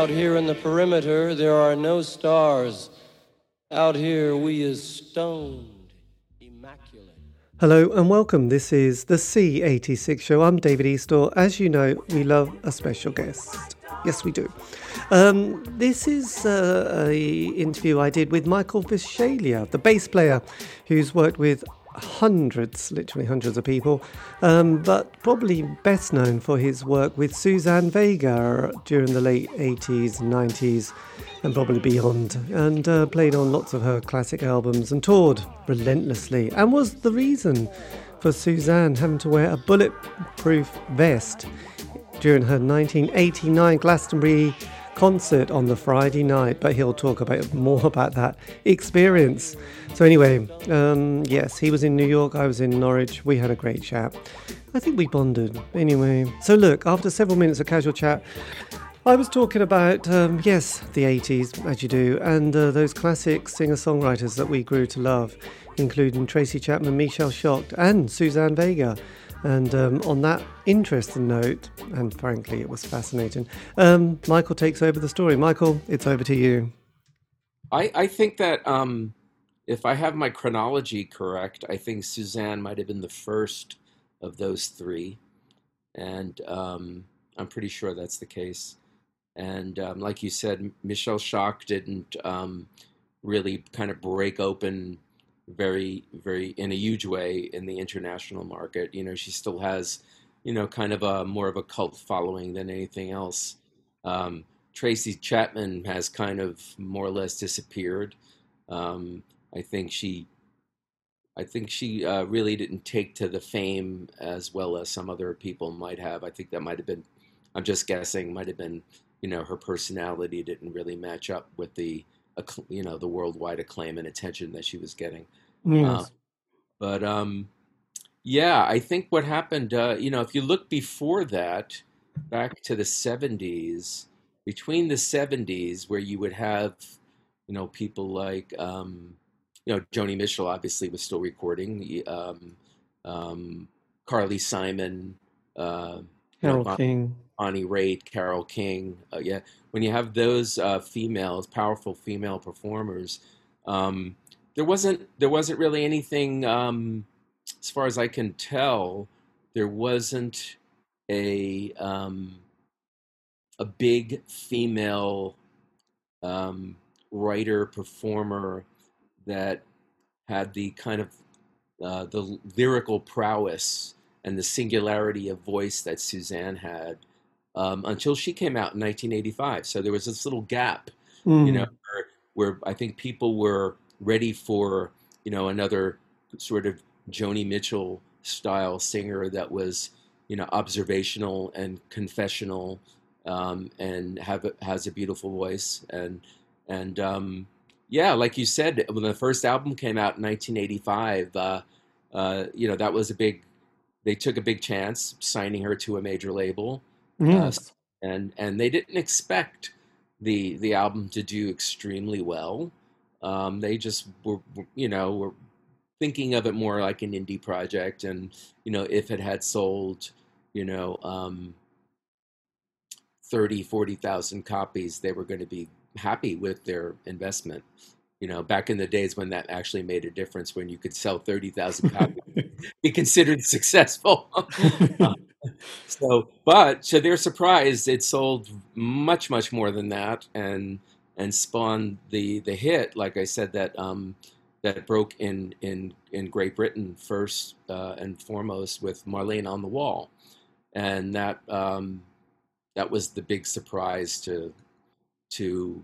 Out here in the perimeter, there are no stars. Out here, we is stoned, immaculate. Hello and welcome. This is the C86 show. I'm David Eastaugh. As you know, we love a special guest. Yes, we do. Um, this is uh, a interview I did with Michael Visceglia, the bass player who's worked with hundreds, literally hundreds of people, um, but probably best known for his work with Suzanne Vega during the late 80s, 90s, and probably beyond, and uh, played on lots of her classic albums and toured relentlessly, and was the reason for Suzanne having to wear a bulletproof vest during her 1989 Glastonbury concert on the Friday night, but he'll talk about more about that experience. So anyway, um, yes, he was in New York, I was in Norwich. We had a great chat. I think we bonded. Anyway, so look, after several minutes of casual chat, I was talking about, um, yes, the 80s, as you do, and uh, those classic singer songwriters that we grew to love, including Tracy Chapman, Michelle Shocked, and Suzanne Vega. And um, on that interesting note, and frankly, it was fascinating, um, Michael takes over the story. Michael, it's over to you. I, I think that um, if I have my chronology correct, I think Suzanne might have been the first of those three. And um, I'm pretty sure that's the case. And um, like you said, Michelle Shock didn't um, really kind of break open very, very in a huge way in the international market. You know, she still has, you know, kind of a more of a cult following than anything else. Um, Tracy Chapman has kind of more or less disappeared. Um, I think she, I think she uh, really didn't take to the fame as well as some other people might have. I think that might have been, I'm just guessing, might have been, you know, her personality didn't really match up with the, you know, the worldwide acclaim and attention that she was getting. Yes. Uh, but um, yeah, I think what happened, uh, you know, if you look before that, back to the 70s, between the 70s, where you would have, you know, people like, um, you know, Joni Mitchell obviously was still recording, um, um, Carly Simon, uh, Carole Bon- King. Bonnie Raitt, Carole King. Uh, yeah, when you have those uh, females, powerful female performers, um, there wasn't there wasn't really anything um, as far as I can tell. There wasn't a um, a big female um, writer performer that had the kind of uh, the lyrical prowess and the singularity of voice that Suzanne had um, until she came out in 1985. So there was this little gap, Mm. you know, where, where I think people were ready for you know another sort of Joni Mitchell style singer that was you know observational and confessional um, and have has a beautiful voice and and um, yeah, like you said, when the first album came out in 1985, uh, uh, you know that was a big. They took a big chance signing her to a major label, uh, and and they didn't expect the the album to do extremely well. Um, they just were, you know, were thinking of it more like an indie project, and you know, if it had sold, you know, um, 30, 40,000 copies, they were going to be happy with their investment. You know, back in the days when that actually made a difference, when you could sell 30,000 copies, be considered successful. Uh, so, but to their surprise, it sold much, much more than that, and and spawned the the hit. Like I said, that um, that broke in in in Great Britain first uh, and foremost with Marlene on the Wall, and that um, that was the big surprise to to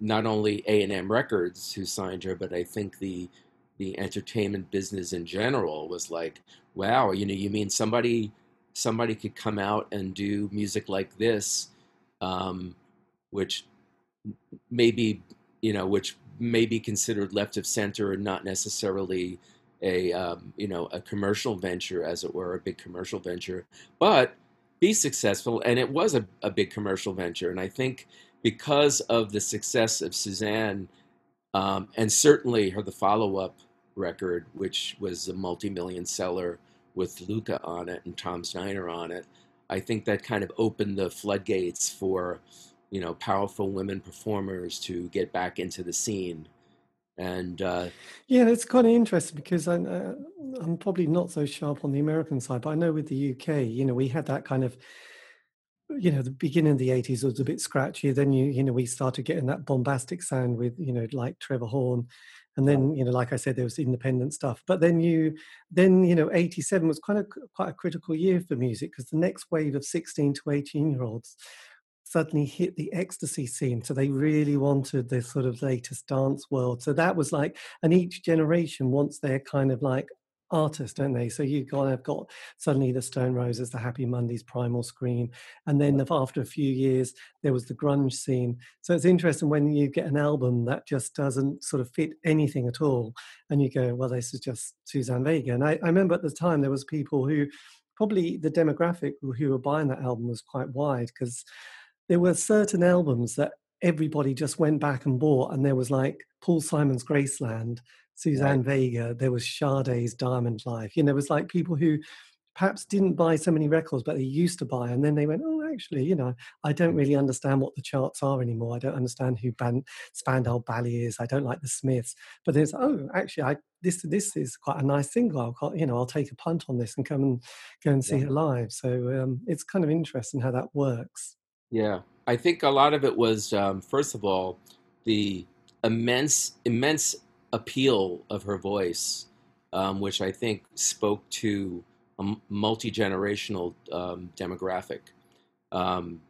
not only A and M Records who signed her, but I think the the entertainment business in general was like, wow, you know, you mean somebody somebody could come out and do music like this, um, which maybe you know, which may be considered left of center and not necessarily a um, you know a commercial venture, as it were, a big commercial venture, but be successful. And it was a, a big commercial venture, and I think because of the success of Suzanne, um, and certainly her the follow up record, which was a multi million seller with Luka on it and Tom's Diner on it, I think that kind of opened the floodgates for you know powerful women performers to get back into the scene. And uh, yeah it's kind of interesting because I'm, uh, I'm probably not so sharp on the american side but i know with the uk you know we had that kind of you know the beginning of the 80s was a bit scratchy then you you know we started getting that bombastic sound with you know like trevor horn and then you know like i said there was independent stuff. But then you then you know 87 was kind of quite a critical year for music because the next wave of 16 to 18 year olds suddenly hit the ecstasy scene so they really wanted this sort of latest dance world so that was like and each generation wants their kind of like artist, don't they? So you kind of got suddenly the Stone Roses, the Happy Mondays, Primal Scream, and then after a few years there was the grunge scene. So it's interesting when you get an album that just doesn't sort of fit anything at all, and you go, "Well, this is just Suzanne Vega." And I, I remember at the time there was people who probably the demographic who were buying that album was quite wide because there were certain albums that everybody just went back and bought, and there was like Paul Simon's Graceland Suzanne right. Vega, there was Sade's Diamond Life. You know, it was like people who perhaps didn't buy so many records, but they used to buy, and then they went, "Oh, actually, you know, I don't really understand what the charts are anymore. I don't understand who Band, Spandau Ballet is. I don't like the Smiths." But there's, oh, actually, I this this is quite a nice single. I'll, you know, I'll take a punt on this and come and go and see yeah. it live. So um, it's kind of interesting how that works. Yeah, I think a lot of it was, um, first of all, the immense immense appeal of her voice, um, which I think spoke to a multi generational um, demographic, because um,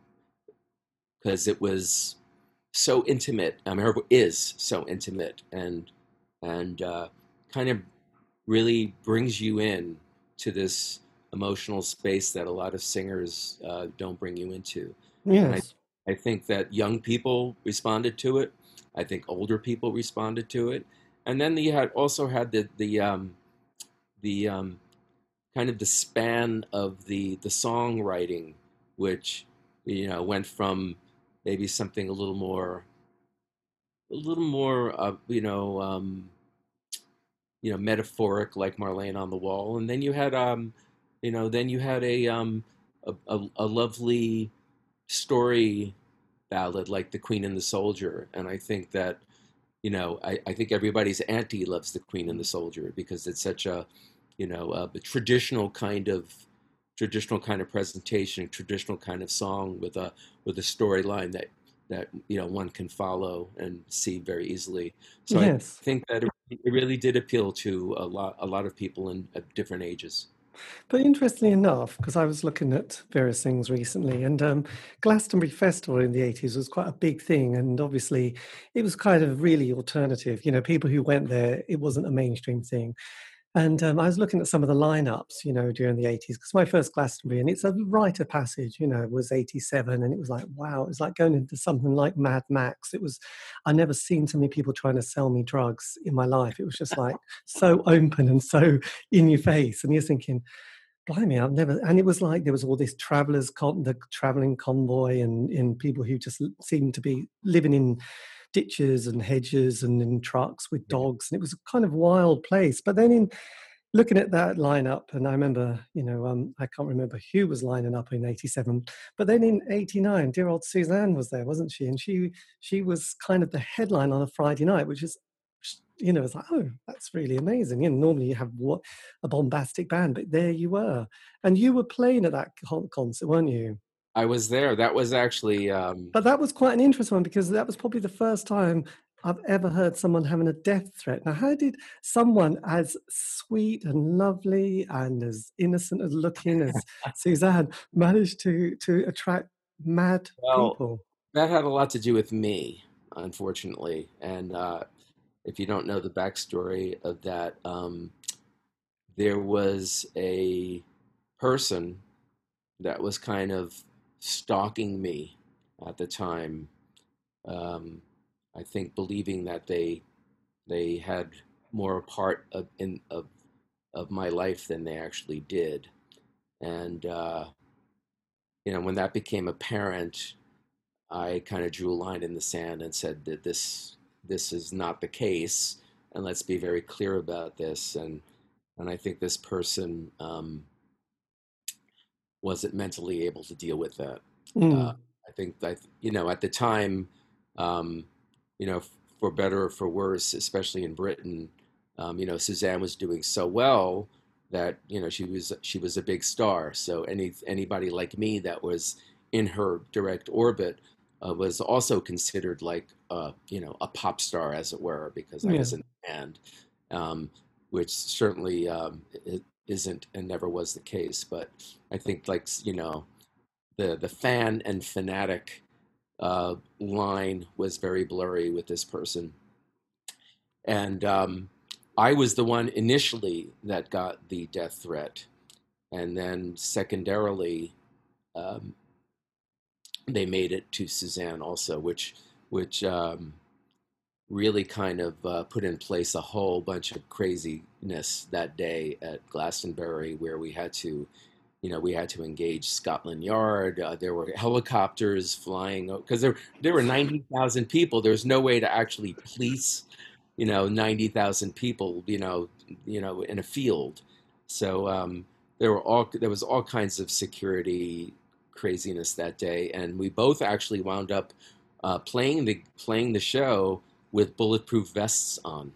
it was so intimate. I mean, her is so intimate and and uh, kind of really brings you in to this emotional space that a lot of singers uh, don't bring you into. Yes. I, I think that young people responded to it. I think older people responded to it and then you had also had the the um, the um, kind of the span of the the songwriting, which you know went from maybe something a little more a little more uh, you know um, you know metaphoric like Marlene on the Wall, and then you had um, you know then you had a um, a, a, a lovely story ballad like The Queen and the Soldier, and I think that you know, I, I think everybody's auntie loves the Queen and the Soldier because it's such a, you know, a, a traditional kind of traditional kind of presentation, traditional kind of song with a with a storyline that that you know one can follow and see very easily. So yes. I think that it, it really did appeal to a lot a lot of people in different ages. But interestingly enough, because I was looking at various things recently, and um, Glastonbury Festival in the 80s was quite a big thing. And obviously, it was kind of really alternative. You know, people who went there, it wasn't a mainstream thing. And um, I was looking at some of the lineups, you know, during the 80s, because my first Glastonbury, and it's a rite of passage, you know, was 87. And it was like, wow, it was like going into something like Mad Max. It was, I never seen so many people trying to sell me drugs in my life. It was just like so open and so in your face. And you're thinking, blimey, I've never, and it was like there was all this travelers, con, the traveling convoy, and, and people who just seemed to be living in, ditches and hedges and in trucks with dogs and it was a kind of wild place. But then in looking at that lineup and i remember you know um, i can't remember who was lining up in 87 but then in 89 dear old suzanne was there wasn't she? And she she was kind of the headline on a friday night which is you know it's like oh that's really amazing. You know normally you have what a bombastic band but there you were. And you were playing at that concert weren't you I was there. That was actually. Um... But that was quite an interesting one because that was probably the first time I've ever heard someone having a death threat. Now, how did someone as sweet and lovely and as innocent as looking as Suzanne manage to to attract mad well, people? That had a lot to do with me, unfortunately. And uh, if you don't know the backstory of that, um, there was a person that was kind of stalking me at the time. Um, I think believing that they they had more a part of in of of my life than they actually did, and uh, you know when that became apparent, I kind of drew a line in the sand and said that this this is not the case, and let's be very clear about this. And and I think this person um, wasn't mentally able to deal with that. Mm. Uh, I think that you know at the time, um, you know, for better or for worse, especially in Britain, um, you know, Suzanne was doing so well that you know she was she was a big star. So any anybody like me that was in her direct orbit uh, was also considered like uh, you know a pop star, as it were, because I Yeah. was in the band, um, which certainly um, isn't and never was the case. But I think like you know the the fan and fanatic uh, line was very blurry with this person, and um, I was the one initially that got the death threat, and then secondarily. Um, they made it to Suzanne also, which which um, really kind of uh, put in place a whole bunch of craziness that day at Glastonbury, where we had to, you know, we had to engage Scotland Yard. Uh, there were helicopters flying because there there were ninety thousand people. There's no way to actually police, you know, ninety thousand people, you know, you know, in a field. So um, there were all there was all kinds of security craziness that day, and we both actually wound up uh, playing the playing the show with bulletproof vests on.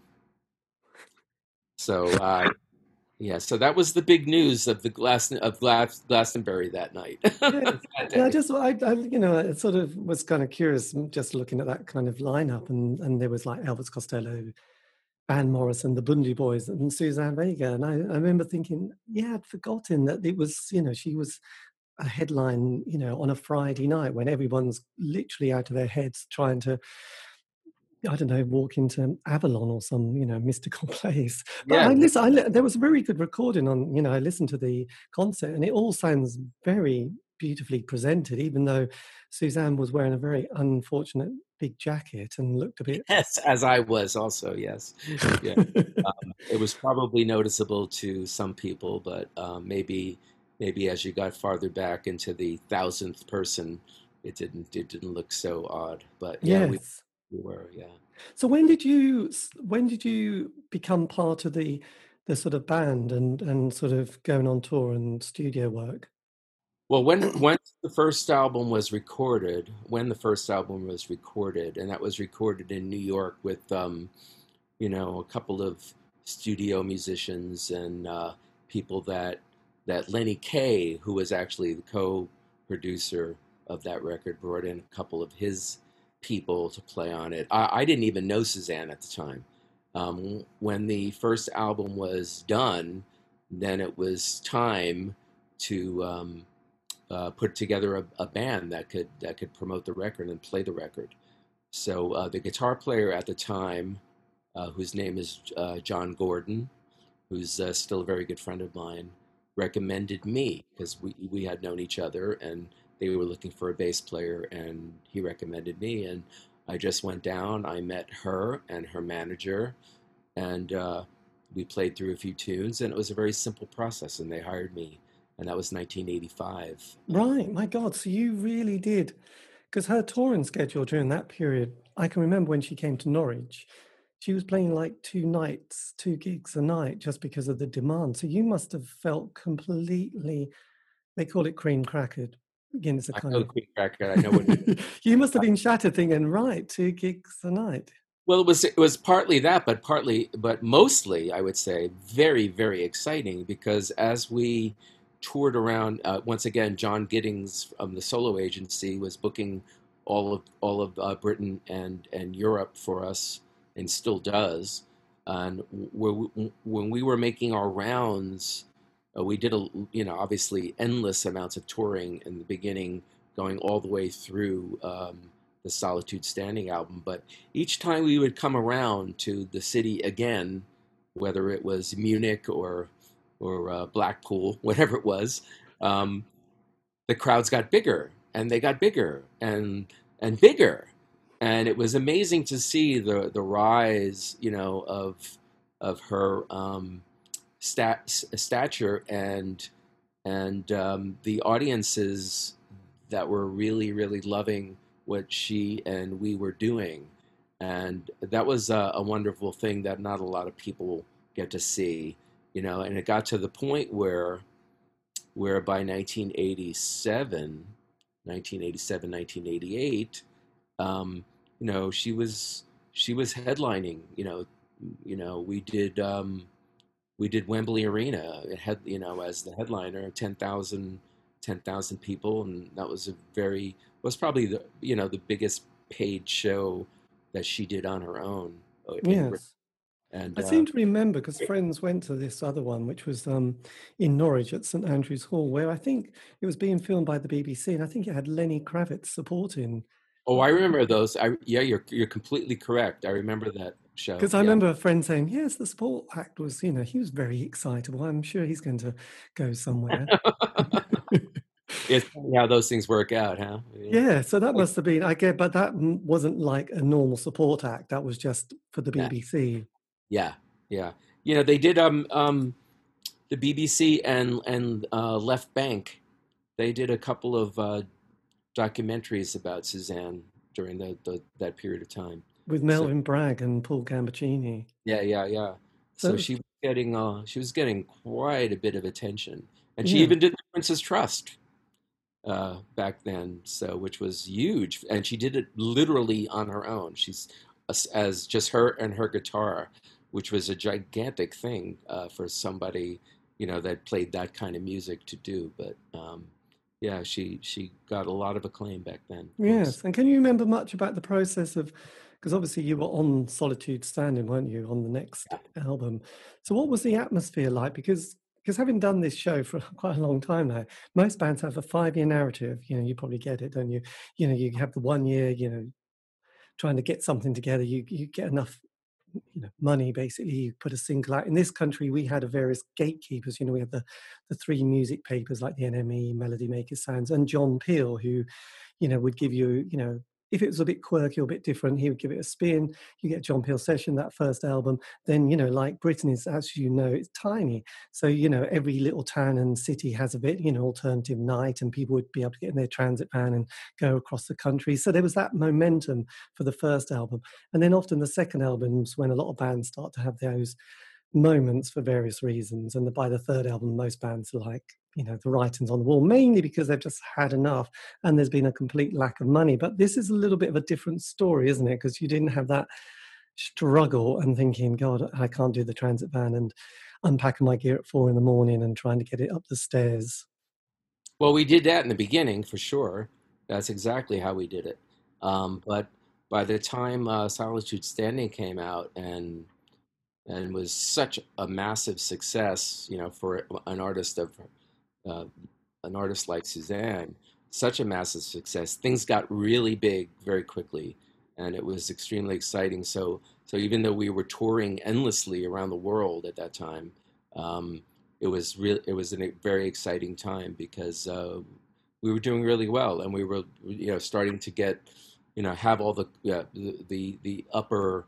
So uh, yeah, so that was the big news of the Glass of Glas, Glastonbury that night. Yeah, I just, I, I, you know, I sort of was kind of curious just looking at that kind of lineup, and and there was like Elvis Costello, Van Morrison, the Bundy Boys, and Suzanne Vega, and I, I remember thinking, yeah, I'd forgotten that it was, you know, she was a headline, you know, on a Friday night when everyone's literally out of their heads trying to, I don't know, walk into Avalon or some, you know, mystical place. But Yeah, I listen, I, li- there was a very good recording on, you know, I listened to the concert and it all sounds very beautifully presented, even though Suzanne was wearing a very unfortunate big jacket and looked a bit. yes, as I was also. Yes, yeah. Um, it was probably noticeable to some people, but um, maybe maybe as you got farther back into the thousandth person, it didn't it didn't look so odd. But yeah, yes. we were. Yeah. So when did you when did you become part of the the sort of band and and sort of going on tour and studio work? Well, when when the first album was recorded, when the first album was recorded, and that was recorded in New York with, um, you know, a couple of studio musicians and uh, people that that Lenny Kaye, who was actually the co-producer of that record, brought in a couple of his people to play on it. I, I didn't even know Suzanne at the time. Um, when the first album was done, then it was time to um, uh, put together a, a band that could that could promote the record and play the record. So uh, the guitar player at the time, uh, whose name is uh, John Gordon, who's uh, still a very good friend of mine, recommended me because we we had known each other and they were looking for a bass player and he recommended me and I just went down. I met her and her manager, and uh, we played through a few tunes and it was a very simple process and they hired me and that was 1985. Right, my God. So you really did, because her touring schedule during that period, I can remember when she came to Norwich, she was playing like two nights, two gigs a night just because of the demand. So you must have felt completely, they call it cream crackered. Again, it's a I kind know of, Queen Cracker. I know what. you must have been shattered thinking, right, two gigs a night. Well, it was it was partly that, but partly, but mostly, I would say, very very exciting because as we toured around, uh, once again, John Giddings from the solo agency was booking all of all of uh, Britain and and Europe for us, and still does. And when we were making our rounds, uh, we did a you know obviously endless amounts of touring in the beginning, going all the way through um, the Solitude Standing album, but each time we would come around to the city again, whether it was Munich or or uh, Blackpool, whatever it was, um, the crowds got bigger and they got bigger and and bigger, and it was amazing to see the the rise, you know, of of her um, stat, stature and and um, the audiences that were really really loving what she and we were doing and that was a, a wonderful thing that not a lot of people get to see you know and it got to the point where where by 1987 1987, 1988, um, you know, she was she was headlining. You know, you know, we did um, we did Wembley Arena. It had you know as the headliner, 10,000 10,000 people, and that was a very was probably the you know the biggest paid show that she did on her own. uh. Yes. And I uh, seem to remember because friends went to this other one, which was um, in Norwich at St Andrew's Hall, where I think it was being filmed by the BBC, and I think it had Lenny Kravitz supporting. oh, I remember those. I yeah, you're you're completely correct. I remember that show. Because I Yeah. remember a friend saying, "Yes, the support act was, you know, he was very excitable. I'm sure he's going to go somewhere." it's funny how those things work out, huh? yeah, so that must have been, I get, but that wasn't like a normal support act. That was just for the Yeah. BBC. Yeah, yeah. You know, they did um um the BBC and and uh, Left Bank. They did a couple of uh, documentaries about Suzanne during the, the that period of time. With Melvin Bragg and Paul Gambaccini. Yeah, yeah, yeah. So So she was getting uh she was getting quite a bit of attention, and she Yeah. even did the Prince's Trust uh, back then, so which was huge, and she did it literally on her own. She's as, as just her and her guitar, which was a gigantic thing uh, for somebody you know that played that kind of music to do. But um, yeah, she she got a lot of acclaim back then. Yes, and can you remember much about the process of? Because obviously you were on Solitude Standing, weren't you, on the next album? So what was the atmosphere like? Because because having done this show for quite a long time now, most bands have a five-year narrative. You know, you probably get it, don't you? You know, you have the one year, you know, trying to get something together. You you get enough, you know, money basically. You put a single out. In this country, we had a various gatekeepers. You know, we had the the three music papers like the NME, Melody Makers Sounds, and John Peel, who, you know, would give you, you know, if it was a bit quirky or a bit different, he would give it a spin. You get John Peel Session, that first album. Then, you know, like Britain is, as you know, it's tiny. So, you know, every little town and city has a bit, you know, alternative night, and people would be able to get in their transit van and go across the country. So there was that momentum for the first album. And then often the second albums, when a lot of bands start to have those moments for various reasons. And by the third album, most bands are like, you know, the writing's on the wall, mainly because they've just had enough and there's been a complete lack of money. But this is a little bit of a different story, isn't it? Because you didn't have that struggle and thinking, God, I can't do the transit van and unpacking my gear at four in the morning and trying to get it up the stairs. Well, we did that in the beginning for sure. That's exactly how we did it. Um, but by the time uh, Solitude Standing came out and and was such a massive success, you know, for an artist of uh, an artist like Suzanne, such a massive success. Things got really big very quickly, and it was extremely exciting. So, so even though we were touring endlessly around the world at that time, um, it was real. It was a very exciting time because uh, we were doing really well, and we were, you know, starting to get, you know, have all the the, the the upper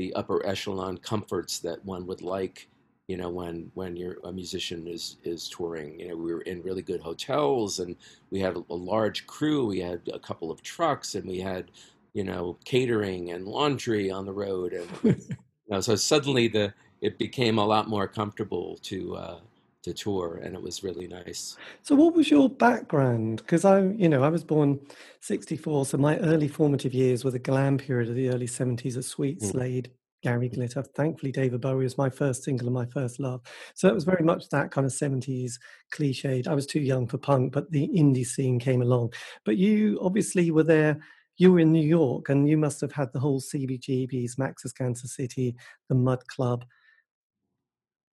the upper echelon comforts that one would like you know when when you're a musician is is touring. You know we were in really good hotels and we had a, a large crew. We had a couple of trucks and we had you know catering and laundry on the road and you know so suddenly the it became a lot more comfortable to uh to tour and it was really nice So, what was your background? Because I, you know, I was born '64, so my early formative years were the glam period of the early '70s of Sweet Mm. Slade, Gary Glitter. Thankfully, David Bowie was my first single and my first love. So it was very much that kind of '70s cliched. I was too young for punk, but the indie scene came along. But you obviously were there. You were in New York, and you must have had the whole CBGBs, Max's Kansas City, the Mud Club,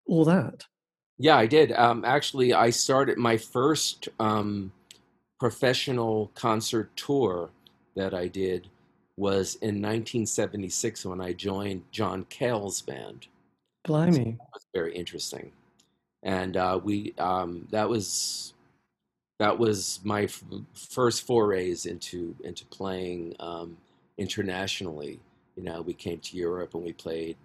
all that. Yeah, I did. Um, actually, I started my first um, professional concert tour that I did was in 1976 when I joined John Cale's band. Blimey. It was very interesting, and uh, we um, that was that was my f- first forays into into playing um, internationally. You know, we came to Europe and we played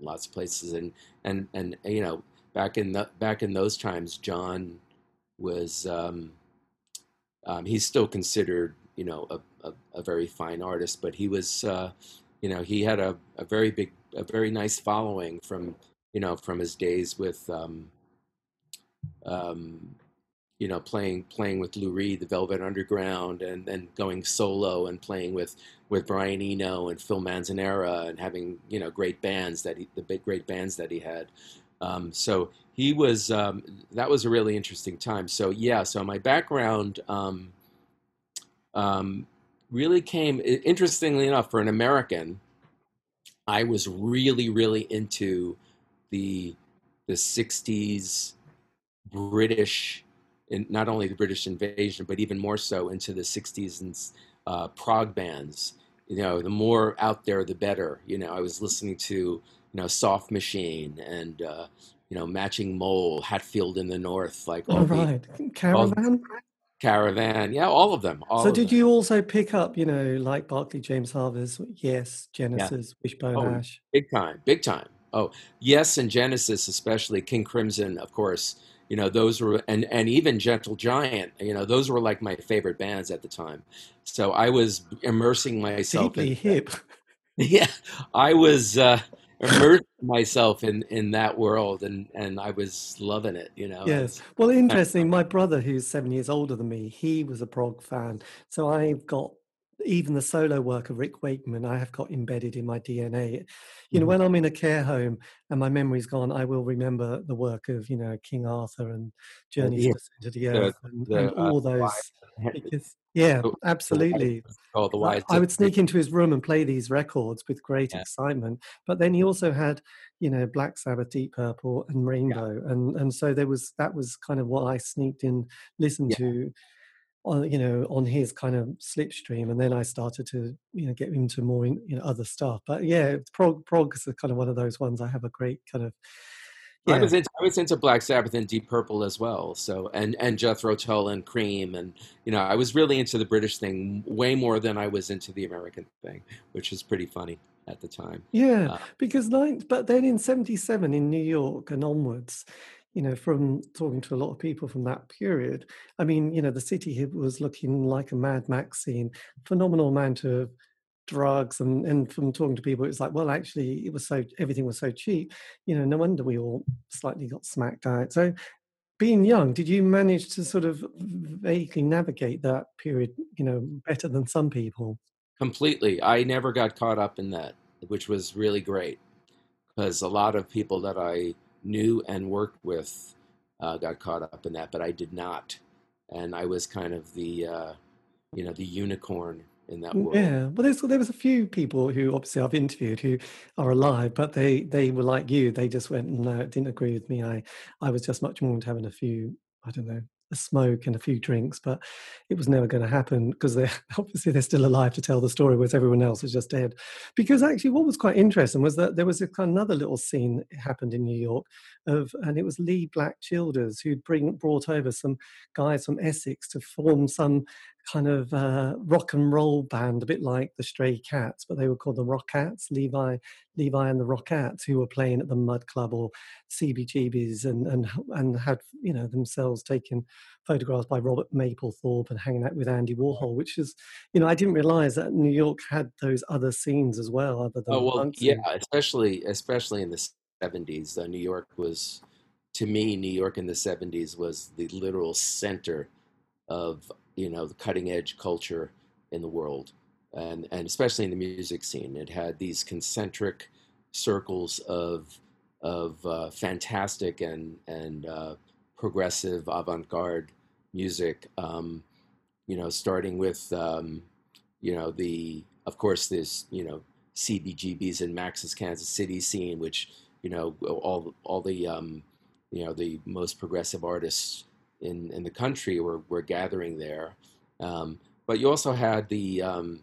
lots of places, and and and you know, back in the back in those times, John was um, um, he's still considered you know a, a, a very fine artist, but he was uh, you know he had a, a very big a very nice following from you know from his days with um, um, you know, playing playing with Lou Reed, the Velvet Underground, and then going solo and playing with with Brian Eno and Phil Manzanera, and having you know great bands that he, the big great bands that he had. Um, so he was um, that was a really interesting time. So yeah, so my background um, um really came interestingly enough for an American. I was really really into the the '60s British in not only the British invasion, but even more so into the 60s and uh, prog bands. You know, the more out there, the better. You know, I was listening to, you know, Soft Machine and, uh, you know, Matching Mole, Hatfield and the North, like all, all right, the, Caravan. All, Caravan, yeah, all of them. All so, of did them. you also pick up, you know, like Barclay James Harvest, Yes, Genesis, yeah. Wishbone oh, Ash? Big time, big time. Oh, Yes, and Genesis, especially King Crimson, of course you know those were and and even gentle giant you know those were like my favorite bands at the time so i was immersing myself Deeply in hip yeah i was uh immersing myself in in that world and and i was loving it you know yes well interesting my brother who's seven years older than me he was a prog fan so i've got even the solo work of Rick Wakeman, I have got embedded in my DNA. You know, mm-hmm. when I'm in a care home and my memory's gone, I will remember the work of, you know, King Arthur and Journeys yeah. to the Earth the, and, the, and, uh, all uh, those. Because, yeah, absolutely. Oh, the wise I, would sneak into his room and play these records with great yeah. excitement. But then he also had, you know, Black Sabbath, Deep Purple, and Rainbow, yeah. and and so there was that was kind of what I sneaked in, listened to on you know on his kind of slipstream and then i started to you know get into more in, you know other stuff but yeah prog prog is kind of one of those ones i have a great kind of yeah. I was into I was into Black Sabbath and Deep Purple as well. So and and Jethro Tull and Cream and you know I was really into the British thing way more than I was into the American thing, which is pretty funny at the time. Yeah, uh, because like, but then in '77 in New York and onwards, you know, from talking to a lot of people from that period, I mean, you know, the city was looking like a Mad Max scene, phenomenal amount of drugs and and from talking to people it's like well actually it was so everything was so cheap. You know no wonder we all slightly got smacked out. So being young did you manage to sort of vaguely navigate that period you know better than some people? Completely. I never got caught up in that which was really great because a lot of people that i knew and worked with uh, got caught up in that, but I did not, and I was kind of the uh, you know the unicorn in that mm, world. Yeah, well, there's, there was a few people who obviously I've interviewed who are alive, but they they were like you. They just went, no, it didn't agree with me. I I was just much more into having a few, I don't know, a smoke and a few drinks, but it was never going to happen because they're obviously they're still alive to tell the story, whereas everyone else is just dead. Because actually, what was quite interesting was that there was a, another little scene happened in New York of, and it was Leee Black Childers who bring brought over some guys from Essex to form some kind of uh, rock and roll band, a bit like the Stray Cats, but they were called the Rockats, Levi, Levi and the Rockats, who were playing at the Mud Club or CBGBs and and and had you know themselves taken photographs by Robert Mapplethorpe and hanging out with Andy Warhol, which is you know I didn't realize that New York had those other scenes as well, other than oh well, yeah, especially especially in the seventies. Uh, New York was to me, New York in the seventies was the literal center of you know the cutting edge culture in the world, and and especially in the music scene. It had these concentric circles of of uh, fantastic and and uh, progressive avant garde music. Um, you know, starting with um, you know the of course this you know CBGBs and Max's Kansas City scene, which you know all all the um, you know the most progressive artists in, in the country were, were gathering there. Um, but you also had the um,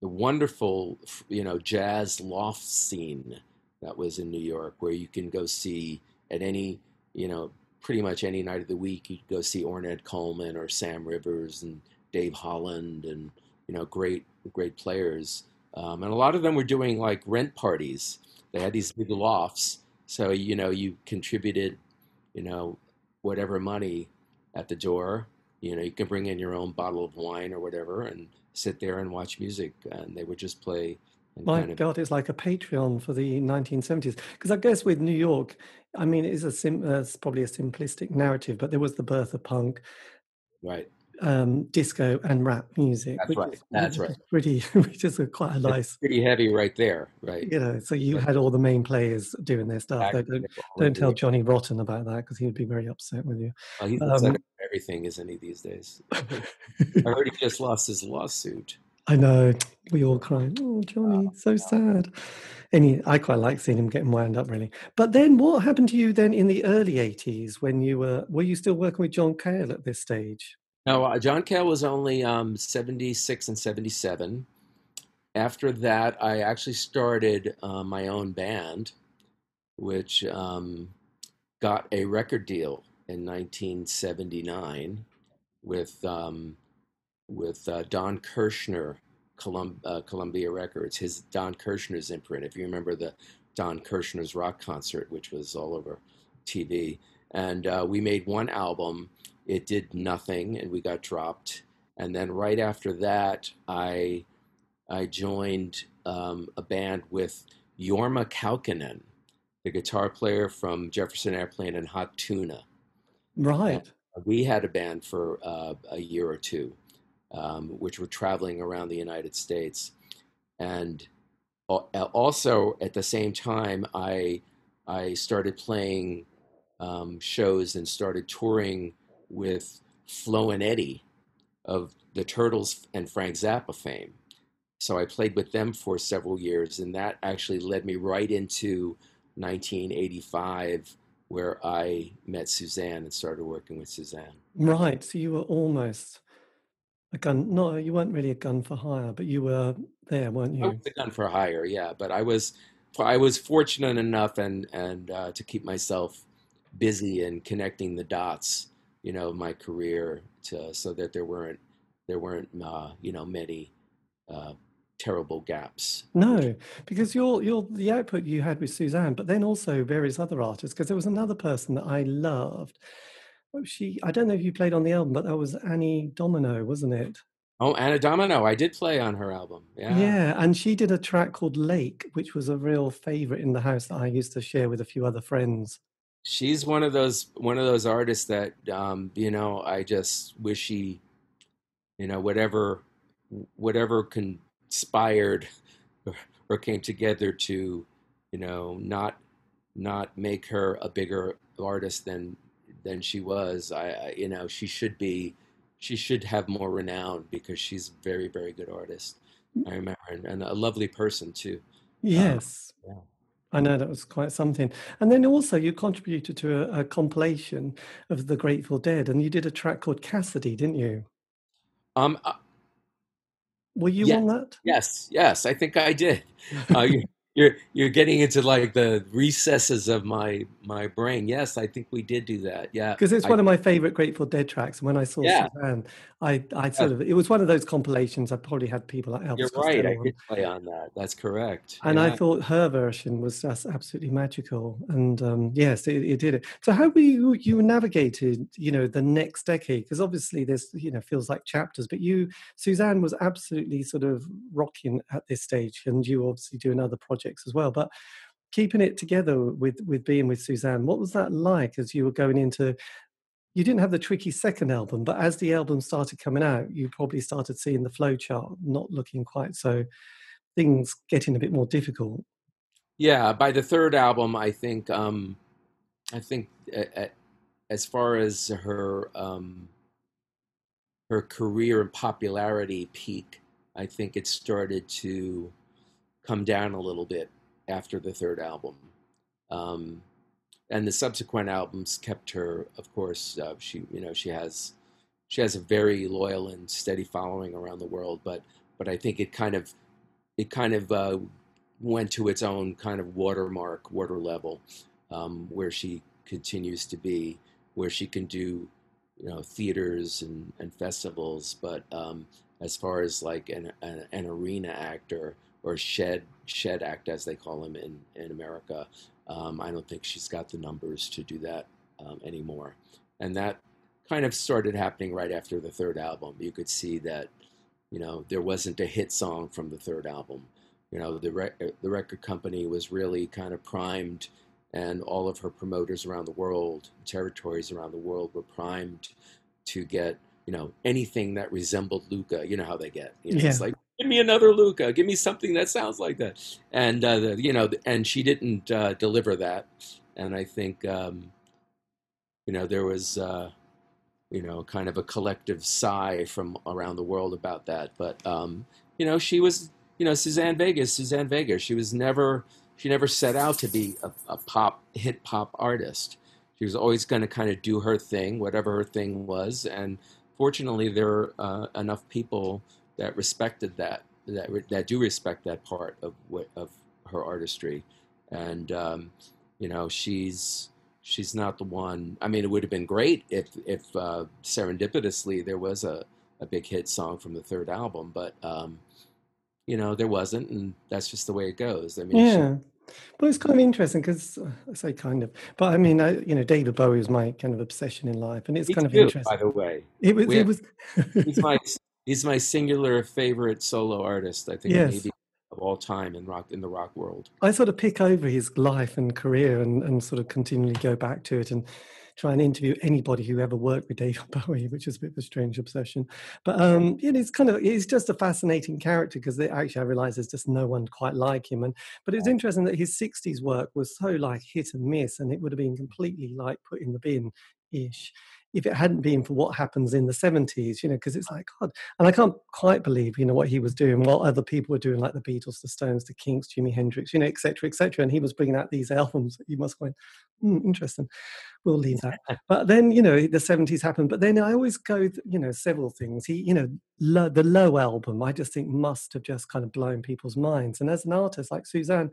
the wonderful you know jazz loft scene that was in New York, where you can go see at any you know pretty much any night of the week you go see Ornette Coleman or Sam Rivers and Dave Holland and you know great great players. Um, and a lot of them were doing like rent parties. They had these big lofts, so you know you contributed, you know, whatever money at the door. You know, you can bring in your own bottle of wine or whatever and sit there and watch music. And they would just play, My kind of... God, it's like a Patreon for the 1970s. Because I guess with New York, I mean, it is a sim- uh, it's probably a simplistic narrative, but there was the birth of punk, right? Um, disco and rap music. That's right. Is, That's right. Pretty, which is a, quite a nice. It's pretty heavy, right there. Right. You know, so you had all the main players doing their stuff. Exactly. Don't, don't tell Johnny Rotten about that because he would be very upset with you. Well, he's um, everything, isn't he, these days? I heard he just lost his lawsuit. I know. We all cried. Oh, Johnny, so sad. And I quite like seeing him getting wound up, really. But then, what happened to you then in the early '80s when you were? Were you still working with John Cale at this stage? No, uh, John Cale was only um, 76 and 77. After that, I actually started uh, my own band, which um, got a record deal in 1979 with um, with uh, Don Kirshner, Colum- uh, Columbia Records, his Don Kirshner's imprint. If you remember the Don Kirshner's rock concert, which was all over TV, and uh, we made one album. It did nothing, and we got dropped. And then right after that, I I joined um, a band with Jorma Kaukonen, the guitar player from Jefferson Airplane and Hot Tuna. Right. And we had a band for uh, a year or two um, which were traveling around the United States. And also at the same time, I, I started playing um, shows and started touring with Flo and Eddie of the Turtles and Frank Zappa fame. So I played with them for several years, and that actually led me right into 1985, where I met Suzanne and started working with Suzanne. Right. So you were almost a gun. No, you weren't really a gun for hire, but you were there, weren't you? I was a gun for hire, yeah. But I was, I was fortunate enough and and uh, to keep myself busy and connecting the dots, you know, my career to so that there weren't there weren't uh, you know many uh, terrible gaps. No, because you're you're the output you had with Suzanne, but then also various other artists. Because there was another person that I loved Oh, she I don't know if you played on the album, but that was Annie Domino, wasn't it? Oh, Anna Domino. I did play on her album. Yeah. Yeah. And she did a track called Lake, which was a real favorite in the house that I used to share with a few other friends. She's one of those one of those artists that um, you know, I just wish she, you know, whatever whatever conspired or came together to, you know, not not make her a bigger artist than than she was. I, I, you know, she should be, she should have more renown because she's a very, very good artist. I remember, and, and a lovely person too. Yes. Um, yeah. I know that was quite something. And then also, you contributed to a, a, compilation of the Grateful Dead, and you did a track called Cassidy, didn't you? Um, uh, were you yeah, on that? Yes, yes, I think I did. Uh, you're you're getting into like the recesses of my my brain. Yes, I think we did do that. Yeah, because it's one of my favorite Grateful Dead tracks. And when I saw yeah. Suzanne, I I sort of it was one of those compilations. I probably had people like Elvis. You're right. I did play on that. That's correct. And yeah. I thought her version was just absolutely magical. And um, yes, it, it, did it. So how were you you navigated you know the next decade? Because obviously this you know feels like chapters, but you Suzanne was absolutely sort of rocking at this stage, and you obviously doing other projects as well. But keeping it together with with being with Suzanne, what was that like as you were going into you didn't have the tricky second album, but as the album started coming out, you probably started seeing the flow chart not looking quite so things getting a bit more difficult. Yeah, by the third album, I think um, I think as far as her um, her career and popularity peak, I think it started to come down a little bit after the third album. Um, and the subsequent albums kept her. Of course, uh, she you know she has she has a very loyal and steady following around the world. But but I think it kind of it kind of uh, went to its own kind of watermark, water level, um, where she continues to be, where she can do you know theaters and, and festivals. But um, as far as like an, an, an arena actor or shed shed act as they call them in in America, um, I don't think she's got the numbers to do that um, anymore. And that kind of started happening right after the third album. You could see that, you know, there wasn't a hit song from the third album. you know the rec- the record company was really kind of primed, and all of her promoters around the world, territories around the world, were primed to get you know anything that resembled Luka. You know how they get. You know, Yeah. It's like give me another Luka. Give me something that sounds like that. And uh, the, you know, and she didn't uh, deliver that. And I think um, you know there was uh, you know kind of a collective sigh from around the world about that. But um, you know, she was you know Suzanne Vega, Suzanne Vega. She was never she never set out to be a, a pop hit pop artist. She was always going to kind of do her thing, whatever her thing was, and fortunately, there are uh, enough people that respected that, that that do respect that part of what of her artistry, and um, you know, she's she's not the one. I mean, it would have been great if if uh, serendipitously there was a, a big hit song from the third album, but um, you know, there wasn't, and that's just the way it goes. I mean, she- Yeah. But it's kind of interesting because uh, I say kind of, but I mean, I, you know, David Bowie was my kind of obsession in life, and it's kind of interesting. by the way. It was, it have- was. he's my he's my singular favorite solo artist. I think Yes. maybe of all time in rock in the rock world. I sort of pick over his life and career and, and sort of continually go back to it and try and interview anybody who ever worked with David Bowie, which is a bit of a strange obsession. But um, you know, it's kind of he's just a fascinating character because actually I realize there's just no one quite like him. And but it's interesting that his '60s work was so like hit and miss, and it would have been completely like put in the bin ish if it hadn't been for what happens in the 70s you know because it's like god and i can't quite believe you know what he was doing while other people were doing like the beatles the stones the kinks jimi hendrix you know etc etc and he was bringing out these albums that you must go mm, interesting. We'll leave that. But then you know the 70s happened but then i always go you know several things. He you know low, the low album i just think must have just kind of blown people's minds and as an artist like suzanne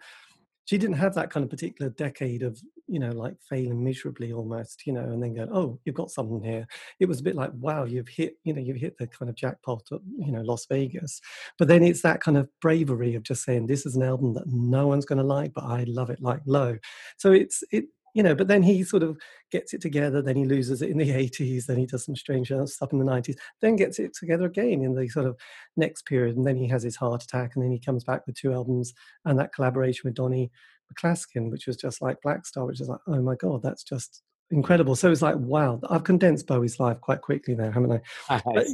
she didn't have that kind of particular decade of you know like failing miserably almost you know and then go oh you've got something here. It was a bit like wow you've hit you know you've hit the kind of jackpot at you know las vegas. But then it's that kind of bravery of just saying this is an album that no one's going to like but i love it like low. So it's it you know but then he sort of gets it together then he loses it in the 80s then he does some strange uh, stuff in the 90s then gets it together again in the sort of next period and then he has his heart attack and then he comes back with two albums and that collaboration with Donny McCaslin, which was just like Blackstar, which is like, oh my God, that's just incredible. So it's like, wow, I've condensed Bowie's life quite quickly there, haven't I? I But,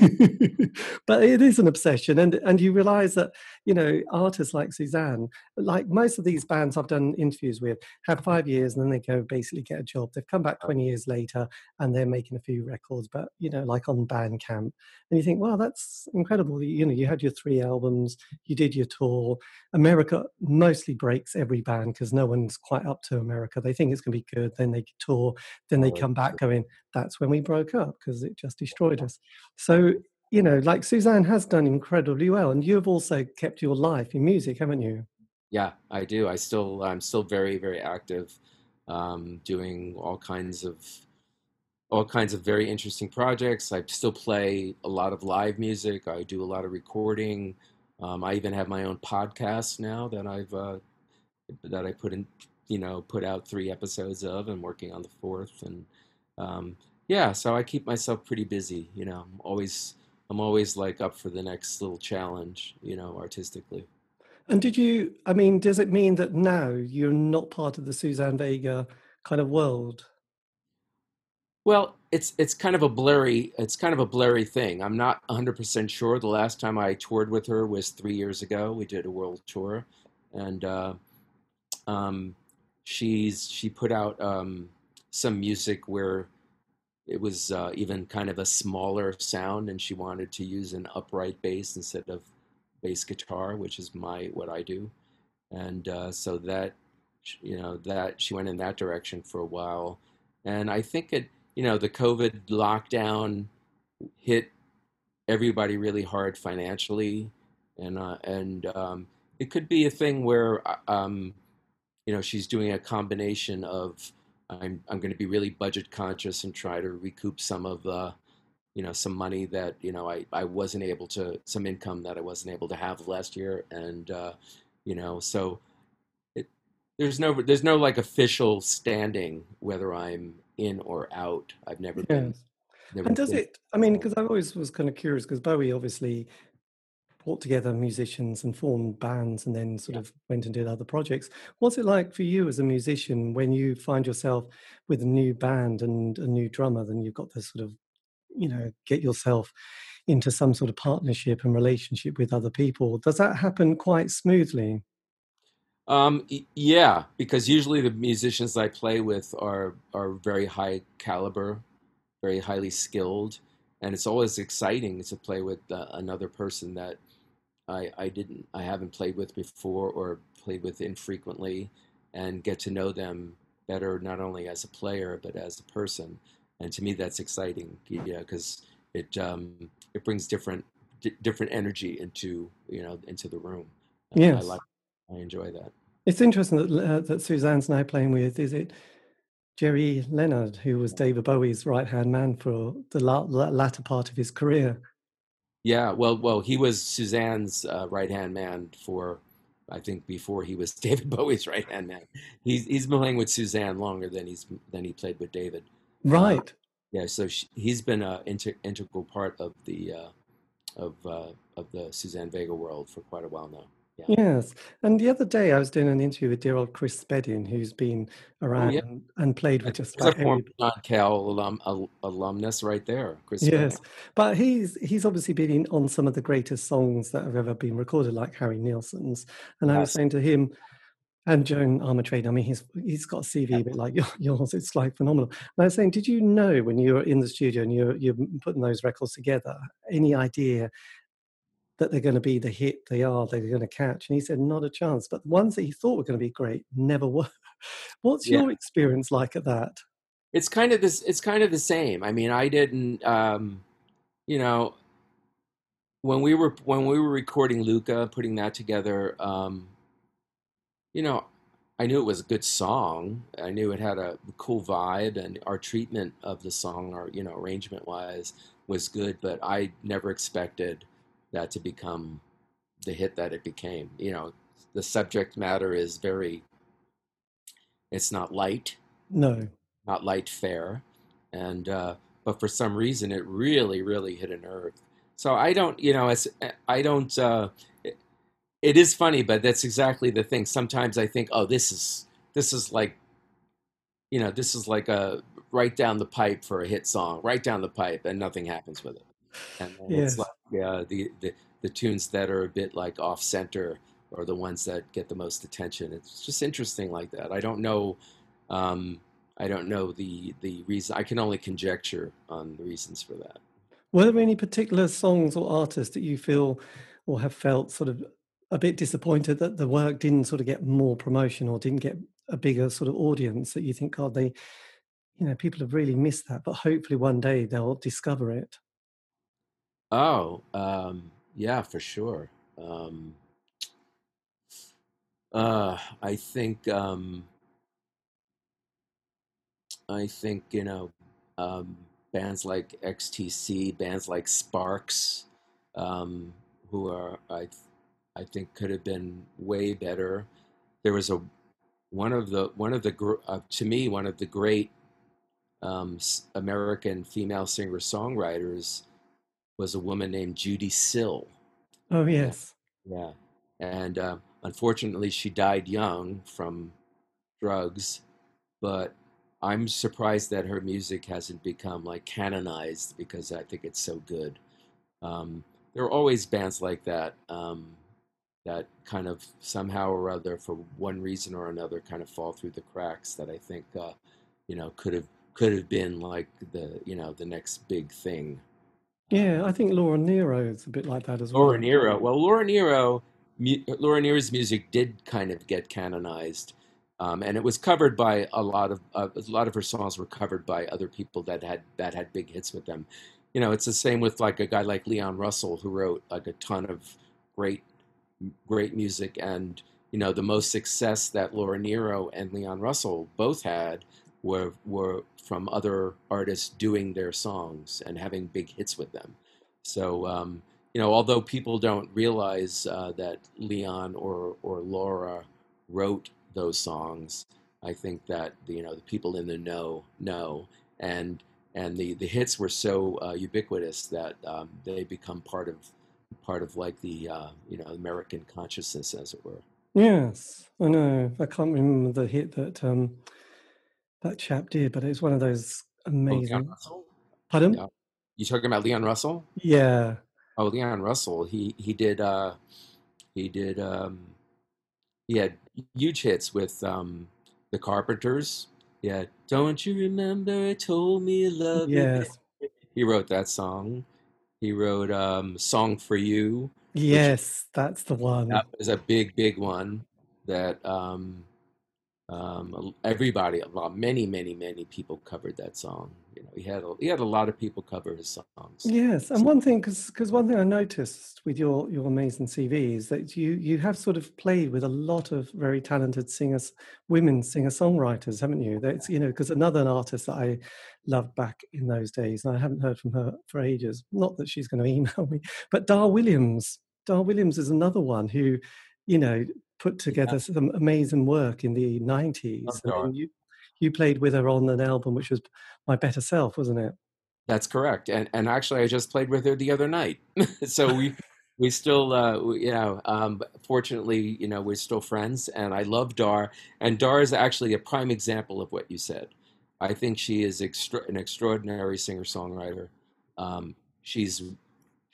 but it is an obsession. And, and you realize that, you know, artists like Suzanne, like most of these bands I've done interviews with, have five years and then they go basically get a job. They've come back 20 years later and they're making a few records, but, you know, like on Bandcamp. And you think, wow, that's incredible. You know, you had your three albums, you did your tour. America mostly breaks every band because no one's quite up to America. They think it's going to be good. Then they tour. Then they Oh, come back going, that's when we broke up because it just destroyed us. So, you know, like Suzanne has done incredibly well. And you've also kept your life in music, haven't you? Yeah, I do. I still, I'm still very, very active, um, doing all kinds of, all kinds of very interesting projects. I still play a lot of live music. I do a lot of recording. Um, I even have my own podcast now that I've, uh, that I put in, you know, put out three episodes of and working on the fourth. And, um, yeah, so I keep myself pretty busy. You know, I'm always, I'm always like up for the next little challenge, you know, artistically. And did you, I mean, does it mean that now you're not part of the Suzanne Vega kind of world? Well, it's it's kind of a blurry it's kind of a blurry thing. I'm not 100% sure. The last time I toured with her was three years ago. We did a world tour, and uh, um, she's she put out um, some music where it was uh, even kind of a smaller sound, and she wanted to use an upright bass instead of bass guitar, which is my what I do, and uh, so that you know that she went in that direction for a while, and I think it you know the COVID lockdown hit everybody really hard financially, and uh, and um, it could be a thing where uh, um, you know she's doing a combination of I'm I'm going to be really budget conscious and try to recoup some of the you know some money that you know I, I wasn't able to some income that I wasn't able to have last year and uh, you know so it, there's no there's no like official standing whether I'm in or out. I've never been never And does been it, I mean, because I always was kind of curious because Bowie obviously brought together musicians and formed bands and then sort yeah. of went and did other projects. What's it like for you as a musician when you find yourself with a new band and a new drummer, then you've got to sort of, you know, get yourself into some sort of partnership and relationship with other people? Does that happen quite smoothly? Um, yeah, because usually the musicians I play with are are very high caliber, very highly skilled, and it's always exciting to play with uh, another person that I I didn't I haven't played with before or played with infrequently, and get to know them better not only as a player but as a person. And to me, that's exciting. Yeah, because it um, it brings different d- different energy into you know into the room. Yes. I like I enjoy that. It's interesting that uh, that Suzanne's now playing with. Is it Gerry Leonard, who was David Bowie's right hand man for the la- latter part of his career? Yeah, well, well, he was Suzanne's uh, right hand man for, I think, before he was David Bowie's right hand man. He's he's been playing with Suzanne longer than he's than he played with David. Right. Uh, yeah, so she, he's been an inter- integral part of the uh, of uh, of the Suzanne Vega world for quite a while now. Yeah. Yes. And the other day I was doing an interview with dear old Chris Spedding, who's been oh, around yeah. and, and, played with just about every John Cale alum, alumnus right there, Chris Yes. But he's he's obviously been on some of the greatest songs that have ever been recorded, like Harry Nilsson's. And yes. I was saying to him, and Joan Armatrading, I mean, he's he's got a CV a bit like yours. It's like phenomenal. And I was saying, did you know when you were in the studio and you're you're putting those records together, any idea that they're going to be the hit they are, they're going to catch? And he said, not a chance. But the ones that he thought were going to be great never were. What's yeah. your experience like at that? It's kind of this. It's kind of the same. I mean, I didn't. Um, you know, when we were when we were recording Luka, putting that together. Um, you know, I knew it was a good song. I knew it had a cool vibe, and our treatment of the song, or you know, arrangement wise, was good. But I never expected that to become the hit that it became. You know, the subject matter is very. It's not light. No. Not light fare, and uh, but for some reason it really, really hit a nerve. So I don't, you know, as I don't. Uh, it is funny, but that's exactly the thing. Sometimes I think, oh, this is this is like, you know, this is like a right down the pipe for a hit song, right down the pipe, and nothing happens with it. And yes. it's like uh, the, the the tunes that are a bit like off center are the ones that get the most attention. It's just interesting like that. I don't know. Um, I don't know the the reason. I can only conjecture on the reasons for that. Were there any particular songs or artists that you feel or have felt sort of a bit disappointed that the work didn't sort of get more promotion or didn't get a bigger sort of audience that you think, God, they, you know, people have really missed that, but hopefully one day they'll discover it. Oh, um, yeah, for sure. Um, uh, I think, um, I think, you know, um, bands like XTC, bands like Sparks, um, who are, I I think could have been way better. There was a one of the one of the uh, to me one of the great um, American female singer songwriters was a woman named Judee Sill. Oh yes, yeah, and uh, unfortunately she died young from drugs, but I'm surprised that her music hasn't become like canonized because I think it's so good. Um, there are always bands like that. Um, that kind of somehow or other, for one reason or another, kind of fall through the cracks. That I think, uh, you know, could have could have been like the you know the next big thing. Yeah, I think Laura Nyro is a bit like that as well. Laura Nyro. Well, Laura Nyro, mu- Laura Nyro's music did kind of get canonized, um, and it was covered by a lot of uh, a lot of her songs were covered by other people that had that had big hits with them. You know, it's the same with like a guy like Leon Russell who wrote like a ton of great great music and you know the most success that Laura Nyro and Leon Russell both had were were from other artists doing their songs and having big hits with them. So um, you know, although people don't realize uh, that Leon or or Laura wrote those songs, I think that you know the people in the know know and and the, the hits were so uh, ubiquitous that um, they become part of part of like the uh, you know American consciousness, as it were. Yes, I know. I can't remember the hit that um, that chap did, but it's one of those Oh, Leon amazing. Russell. Pardon? Yeah. You talking about Leon Russell? Yeah. Oh, Leon Russell. He he did uh, he did um, he had huge hits with um, the Carpenters. Yeah, don't you remember? I told me love. Yes. He wrote that song. He wrote um, "Song for You," Yes, that's the one. that was a big, big one that um, um, everybody, lot, many, many, many people covered that song. You know, he had a, he had a lot of people cover his songs. Yes, and So one thing, because one thing I noticed with your your amazing CV is that you you have sort of played with a lot of very talented singers, women singer songwriters, haven't you? That's you know because another artist that I loved back in those days, and I haven't heard from her for ages. Not that she's going to email me, but Dar Williams. Dar Williams is another one who, you know, put yeah, together some amazing work in the nineties. love I mean, you you played with her on an album which was My Better Self, wasn't it? That's correct. And and actually, I just played with her the other night. so we we still, uh, we- you know, um, fortunately, you know, we're still friends. And I love Dar. And Dar is actually a prime example of what you said. I think she is extra- an extraordinary singer songwriter. Um, she's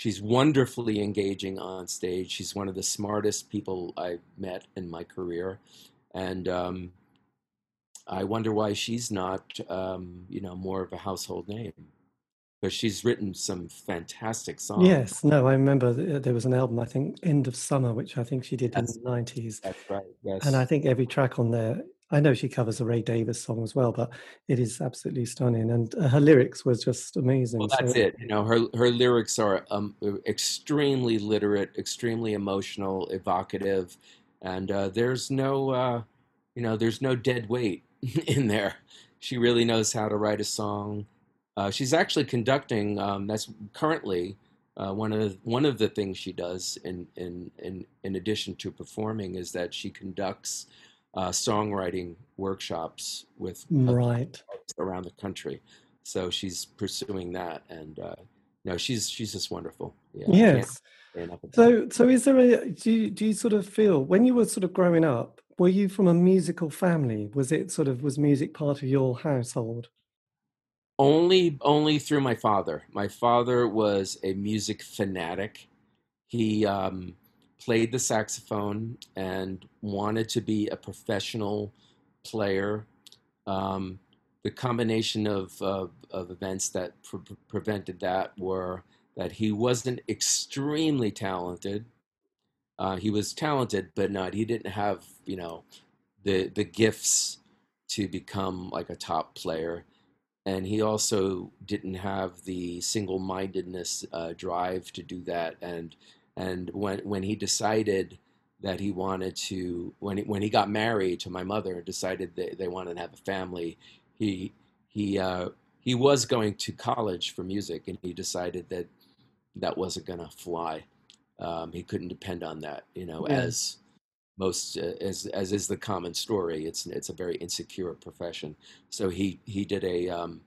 she's wonderfully engaging on stage. She's one of the smartest people I've met in my career, and um, I wonder why she's not, um, you know, more of a household name because she's written some fantastic songs. Yes, no, I remember there was an album, I think End of Summer, which I think she did in the 90s. that's right. Yes, and I think every track on there, I know she covers a Ray Davies song as well, but it is absolutely stunning. And uh, her lyrics was just Well, amazing. that's So, it. You know, her her lyrics are um, extremely literate, extremely emotional, evocative, and uh, there's no, uh, you know, there's no dead weight in there. She really knows how to write a song. Uh, she's actually conducting. Um, that's currently uh, one of the, one of the things she does in in in in addition to performing is that she conducts uh, songwriting workshops with right. around the country. So she's pursuing that, and uh, no, she's she's just wonderful. Yeah, Yes. say enough about her. So, so is there a, do you, do you sort of feel, when you were sort of growing up, were you from a musical family? Was it sort of, was music part of your household? Only only through my father. My father was a music fanatic. He um, played the saxophone and wanted to be a professional player. Um, the combination of, of, of events that pre- prevented that were that he wasn't extremely talented. Uh, he was talented, but not. He didn't have you know the the gifts to become like a top player, and he also didn't have the single mindedness uh, drive to do that. And and when when he decided that he wanted to when he, when he got married to my mother and decided that they wanted to have a family, he he uh, he was going to college for music, and he decided that that wasn't going to fly. Um, he couldn't depend on that, you know, Yeah. as most uh, as as is the common story. It's it's a very insecure profession. So he he did a um,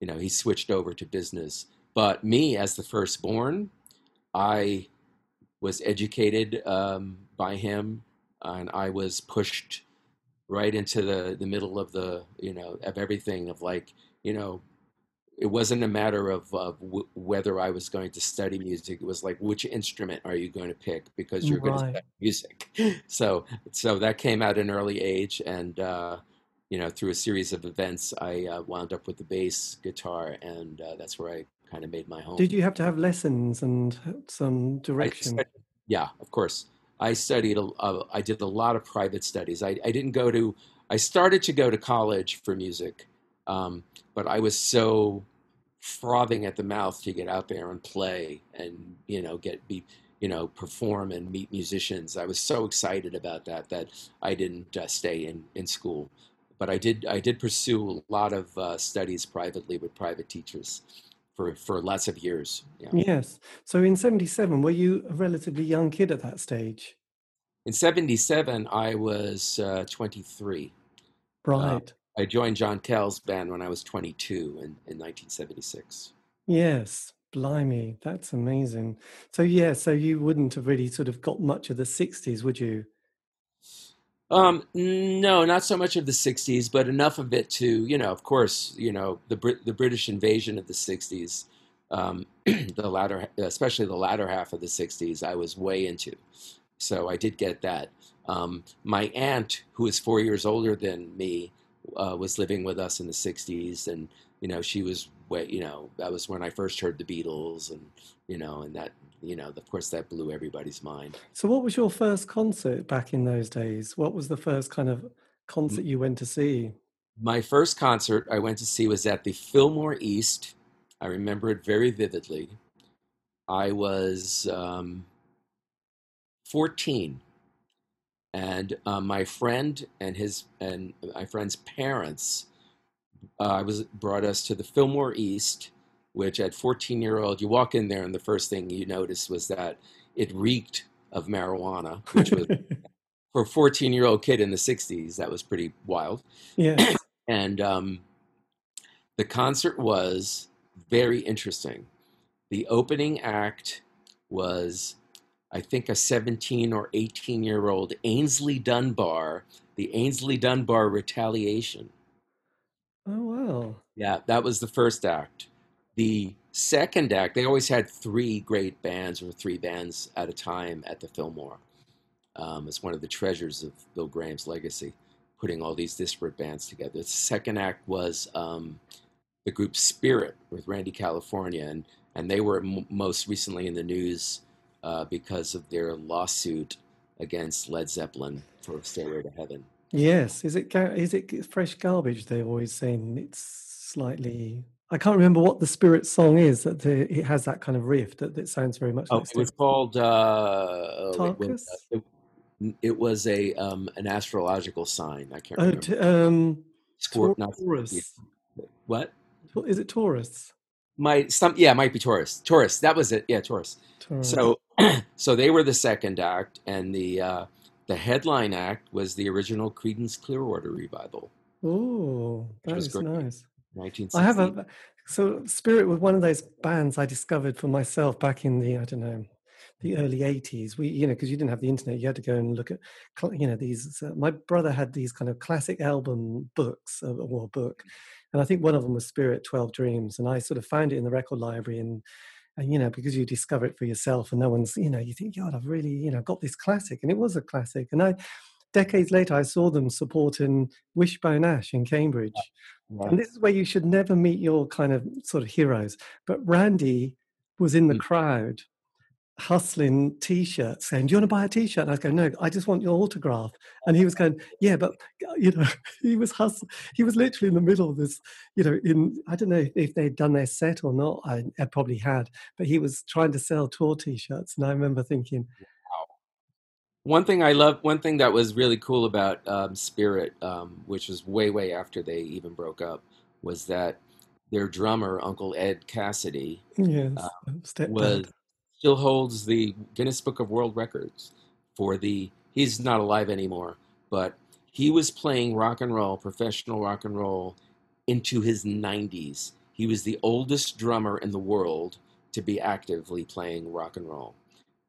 you know he switched over to business. But me as the firstborn, I was educated um, by him, and I was pushed right into the the middle of the you know of everything of like you know it wasn't a matter of, of w- whether I was going to study music. It was like, which instrument are you going to pick because you're going to Right. study music. So, so that came out at an early age, and uh, you know, through a series of events, I uh, wound up with the bass guitar, and uh, that's where I kind of made my home. Did you have to have lessons and some direction? studied, yeah, of course. I studied. I did a lot of private studies. I, I didn't go to. I started to go to college for music, um, but I was so frothing at the mouth to get out there and play and you know get be you know perform and meet musicians. I was so excited about that that I didn't uh, stay in in school. But I did. I did pursue a lot of uh, studies privately with private teachers for for lots of years. Yeah. Yes. So in 77, were you a relatively young kid at that stage? In 77, I was uh, 23. Uh, Right. I joined John Cale's band when I was 22 in, in 1976. Yes. Blimey, that's amazing. So yeah, so you wouldn't have really sort of got much of the '60s, would you? Um, no, not so much of the '60s, but enough of it to, you know, of course, you know, the the British invasion of the '60s, um, the latter, especially the latter half of the '60s, I was way into. So I did get that. Um, my aunt, who is four years older than me, uh, was living with us in the '60s, and you know, she was way, you know, that was when I first heard the Beatles, and you know, and that you know, of course, that blew everybody's mind. So, what was your first concert back in those days? What was the first kind of concert you went to see? My first concert I went to see was at the Fillmore East. I remember it very vividly. I was um, 14, and uh, my friend and his and my friend's parents uh, I was brought us to the Fillmore East which at 14 year old, you walk in there and the first thing you notice was that it reeked of marijuana, which was for a 14 year old kid in the 60s, that was pretty wild. Yeah. and um, the concert was very interesting. The opening act was, I think, a 17 or 18 year old Aynsley Dunbar, the Aynsley Dunbar Retaliation. Oh, wow. Yeah, that was the first act. The second act, they always had three great bands or three bands at a time at the Fillmore. Um, it's one of the treasures of Bill Graham's legacy, putting all these disparate bands together. The second act was um, the group Spirit with Randy California, and, and they were m- most recently in the news uh, because of their lawsuit against Led Zeppelin for Stairway to Heaven. Yes, is it is it fresh garbage? They're always saying it's slightly I can't remember what the Spirit song is. That the, it has that kind of riff that, that sounds very much. Oh, like it was called. Uh, Tarkus. It was, uh, it, it was a um, an astrological sign. I can't Oh, remember. t- um, not- Taurus. what? Is it Taurus? Might some yeah, might be Taurus. Taurus. That was it. Yeah, Taurus. Taurus. So so they were the second act, and the uh, the headline act was the original Creedence Clearwater revival, oh, that was is great. nice. 1960. I have a so Spirit was one of those bands I discovered for myself back in the I don't know the early 80s we you know because you didn't have the internet you had to go and look at you know these uh, my brother had these kind of classic album books uh, or book and I think one of them was Spirit 12 Dreams and I sort of found it in the record library and and you know because you discover it for yourself and no one's you know you think God I've really you know got this classic and it was a classic and I decades later I saw them supporting Wishbone Ash in Cambridge Right. and this is where you should never meet your kind of sort of heroes. But Randy was in the Mm. crowd hustling t-shirts saying, Do you want to buy a t-shirt? And I was going, No, I just want your autograph. And he was going, Yeah, but you know, he was hustling. He was literally in the middle of this, you know, in I don't know if they'd done their set or not. I, I probably had, but he was trying to sell tour t-shirts. And I remember thinking, One thing I love, one thing that was really cool about um, Spirit, um, which was way, way after they even broke up, was that their drummer, Uncle Ed Cassidy, Yes, Uh, was still holds the Guinness Book of World Records for the. He's not alive anymore, but he was playing rock and roll, professional rock and roll, into his 90s. He was the oldest drummer in the world to be actively playing rock and roll,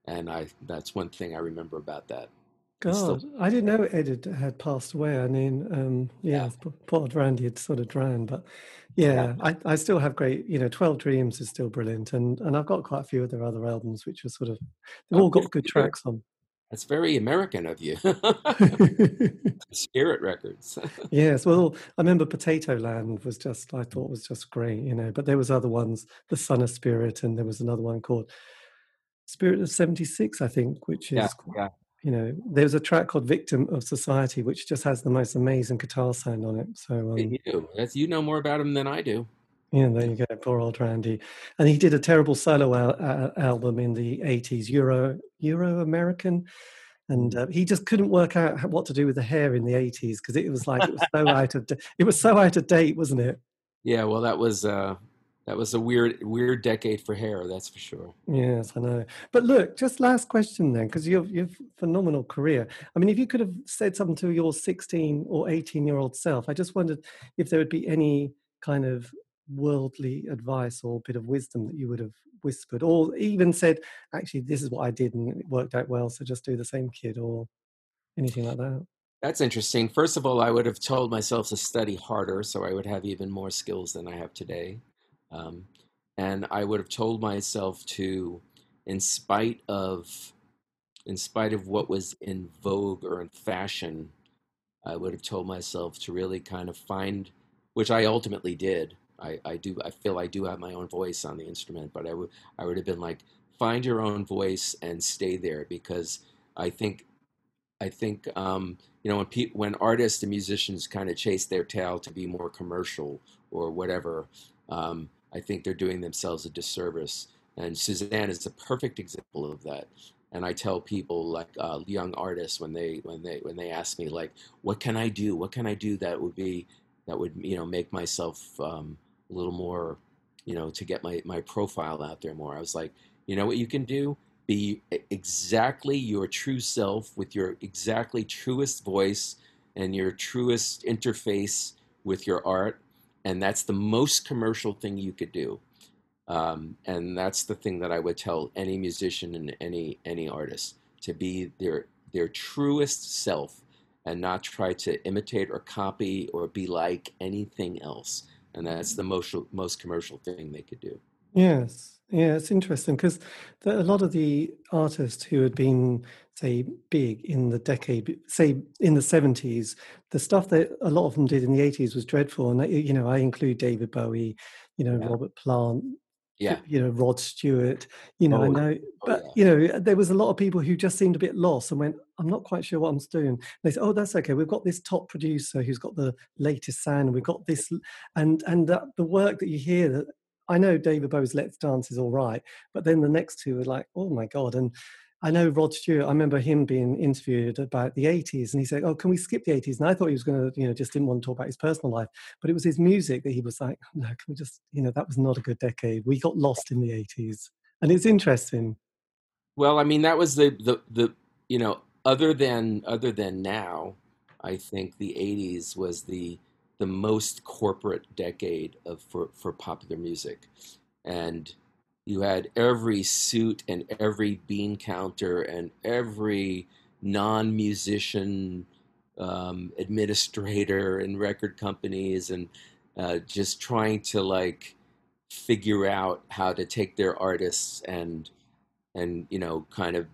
and I. That's one thing I remember about that. He's still- God, I didn't know Ed had, had passed away. I mean, um, yeah, Yeah. poor old Randy had sort of drowned, but yeah, I, I still have great, you know, Twelve Dreams is still brilliant, and and I've got quite a few of their other albums, which are sort of they've Oh, all got good good for you. tracks on. That's very American of you. Spirit Records. yes, well, I remember Potatoland was just I thought was just great, you know, but there was other ones, The Son of Spirit, and there was another one called Spirit of Seventy Six, I think, which is yeah, yeah. you know, there's a track called Victim of Society, which just has the most amazing guitar sound on it. So, um, You do. That's you know more about him than I do. yeah, there you go, poor old Randy. And he did a terrible solo al- uh, album in the 80s, Euro Euro American. And uh, he just couldn't work out what to do with the hair in the 80s because it was like it was so out of da- it was so out of date, wasn't it? Yeah, well, that was uh, that was a weird weird decade for hair. That's for sure. Yes, I know. But look, just last question then, because you've you've phenomenal career. I mean, if you could have said something to your 16 or 18 year old self, I just wondered if there would be any kind of worldly advice or bit of wisdom that you would have whispered, or even said, "Actually, this is what I did and it worked out well, so just do the same, kid," or anything like that? That's interesting. First of all, I would have told myself to study harder, so I would have even more skills than I have today. Um, and I would have told myself to, in spite of, in spite of what was in vogue or in fashion, I would have told myself to really kind of find, which I ultimately did. I, I do. I feel I do have my own voice on the instrument, but I would I would have been like, find your own voice and stay there because I think I think um, you know when pe- when artists and musicians kind of chase their tail to be more commercial or whatever, um, I think they're doing themselves a disservice. And Suzanne is a perfect example of that. And I tell people like uh, young artists when they when they when they ask me like, what can I do? What can I do that would be that would you know make myself um, a little more, you know, to get my my profile out there more. I was like, you know what you can do be exactly your true self with your exactly truest voice and your truest interface with your art. And that's the most commercial thing you could do. Um, and that's the thing that I would tell any musician and any any artist to be their their truest self and not try to imitate or copy or be like anything else. And that's the most most commercial thing they could do. Yes. Yeah, it's interesting because a lot of the artists who had been, say, big in the decade, say in the seventies, the stuff that a lot of them did in the eighties was dreadful. And uh, you know, I include David Bowie, you know, yeah. Robert Plant, yeah, you know, Rod Stewart. You know, oh, I know, oh, but yeah. you know, there was a lot of people who just seemed a bit lost and went, "I'm not quite sure what I'm doing." And they said, "Oh, that's okay. We've got this top producer who's got the latest sound. We've got this, and and the work that you hear that." I know David Bowie's Let's Dance is all right, but then the next two are like, oh my God. And I know Rod Stewart, I remember him being interviewed about the 80s and he said, oh, can we skip the 80s? And I thought he was going to, you know, just didn't want to talk about his personal life, but it was his music that he was like, no, can we just, you know, that was not a good decade. We got lost in the 80s. And it's interesting. Well, I mean, that was the, the, the, you know, other than, other than now, I think the 80s was the, the most corporate decade of for, for popular music. And you had every suit and every bean counter and every non musician um, administrator in record companies and uh, just trying to like figure out how to take their artists and and you know kind of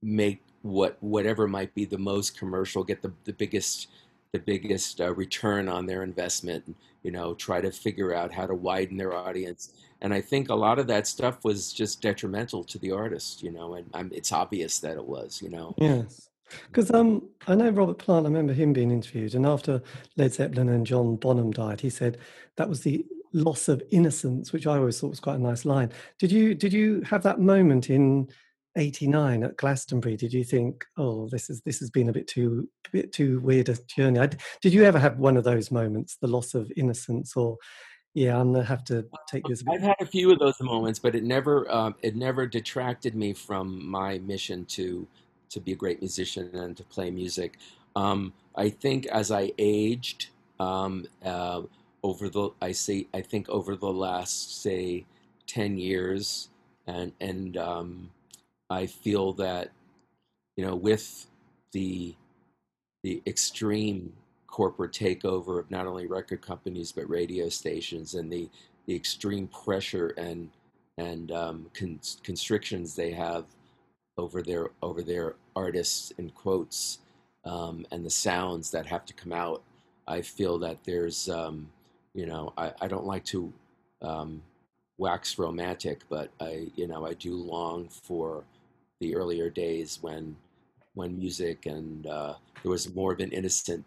make what whatever might be the most commercial get the, the biggest the biggest uh, return on their investment, you know, try to figure out how to widen their audience. And I think a lot of that stuff was just detrimental to the artist, you know, and um, it's obvious that it was, you know. Yes. Because um, I know Robert Plant, I remember him being interviewed, and after Led Zeppelin and John Bonham died, he said that was the loss of innocence, which I always thought was quite a nice line. Did you did you have that moment in 89 at Glastonbury, did you think, oh, this is this has been a bit too a bit too weird a journey? I, did you ever have one of those moments, the loss of innocence, or yeah, I'm gonna have to take this. I've had a few of those moments, but it never um, it never detracted me from my mission to to be a great musician and to play music. Um, I think as I aged um, uh, over the I say I think over the last say ten years and and um, I feel that you know with the the extreme corporate takeover of not only record companies but radio stations and the the extreme pressure and and um, con- constrictions they have over their over their artists in quotes um, and the sounds that have to come out. I feel that there's um, you know I, I don't like to um, wax romantic, but I you know I do long for the earlier days when when music and uh, there was more of an innocent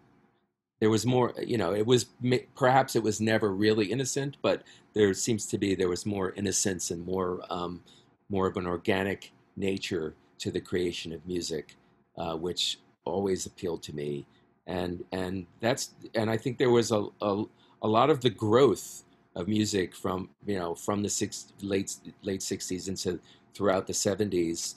there was more you know it was perhaps it was never really innocent but there seems to be there was more innocence and more um, more of an organic nature to the creation of music uh, which always appealed to me. And and that's and I think there was a, a, a lot of the growth of music from you know from the six, late late 60s into throughout the 70s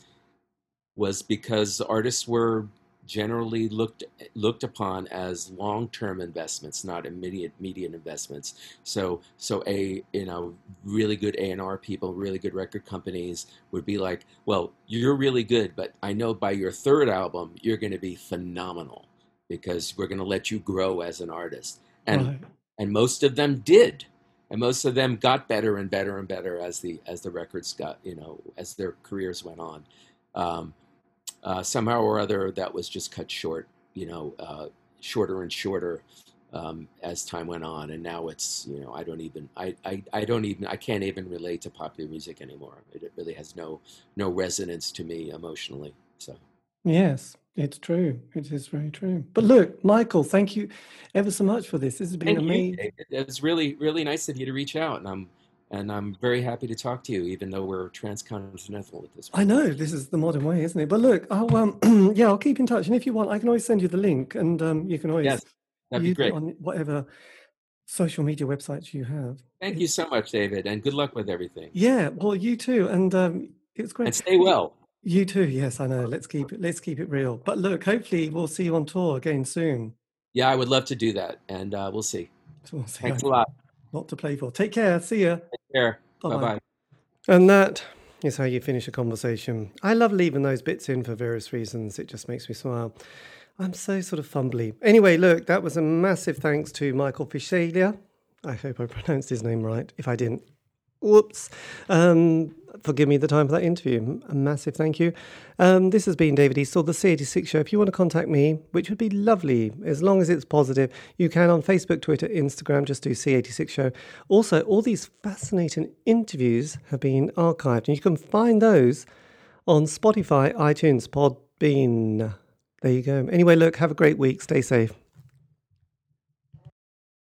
was because artists were generally looked looked upon as long term investments, not immediate immediate investments. So so a you know really good A and R people, really good record companies would be like, well, you're really good, but I know by your third album you're going to be phenomenal because we're going to let you grow as an artist, and right. and most of them did. And most of them got better and better and better as the as the records got you know as their careers went on. Um, uh, somehow or other that was just cut short, you know, uh, shorter and shorter um, as time went on, and now it's you know I don't even I, I, I don't even I can't even relate to popular music anymore. It, it really has no no resonance to me emotionally. So yes, it's true. It is very true. But look, Michael, thank you ever so much for this. This has been thank amazing. It's really really nice of you to reach out, and I'm and I'm very happy to talk to you, even though we're transcontinental at this point. I know this is the modern way, isn't it? But look, I'll um, yeah, I'll keep in touch, and if you want, I can always send you the link, and um, you can always yes, that'd be great on whatever social media websites you have. Thank you so much, David, and good luck with everything. Yeah, well, you too, and um, it was great. And stay well. You too. Yes, I know. Let's keep it. Let's keep it real. But look, hopefully, we'll see you on tour again soon. Yeah, I would love to do that, and uh, we'll see. We'll see. Thanks a lot. Lot to play for. Take care. See ya. Take care. Bye bye. And that is how you finish a conversation. I love leaving those bits in for various reasons. It just makes me smile. I'm so sort of fumbly. Anyway, look, that was a massive thanks to Michael Visceglia. I hope I pronounced his name right. If I didn't, whoops. Um, forgive me the time for that interview. A massive thank you. Um, this has been David Eastaugh, the C86 Show. If you want to contact me, which would be lovely, as long as it's positive, you can on Facebook, Twitter, Instagram, just do C86 Show. Also, all these fascinating interviews have been archived, and you can find those on Spotify, iTunes, Podbean. There you go. Anyway, look, have a great week. Stay safe.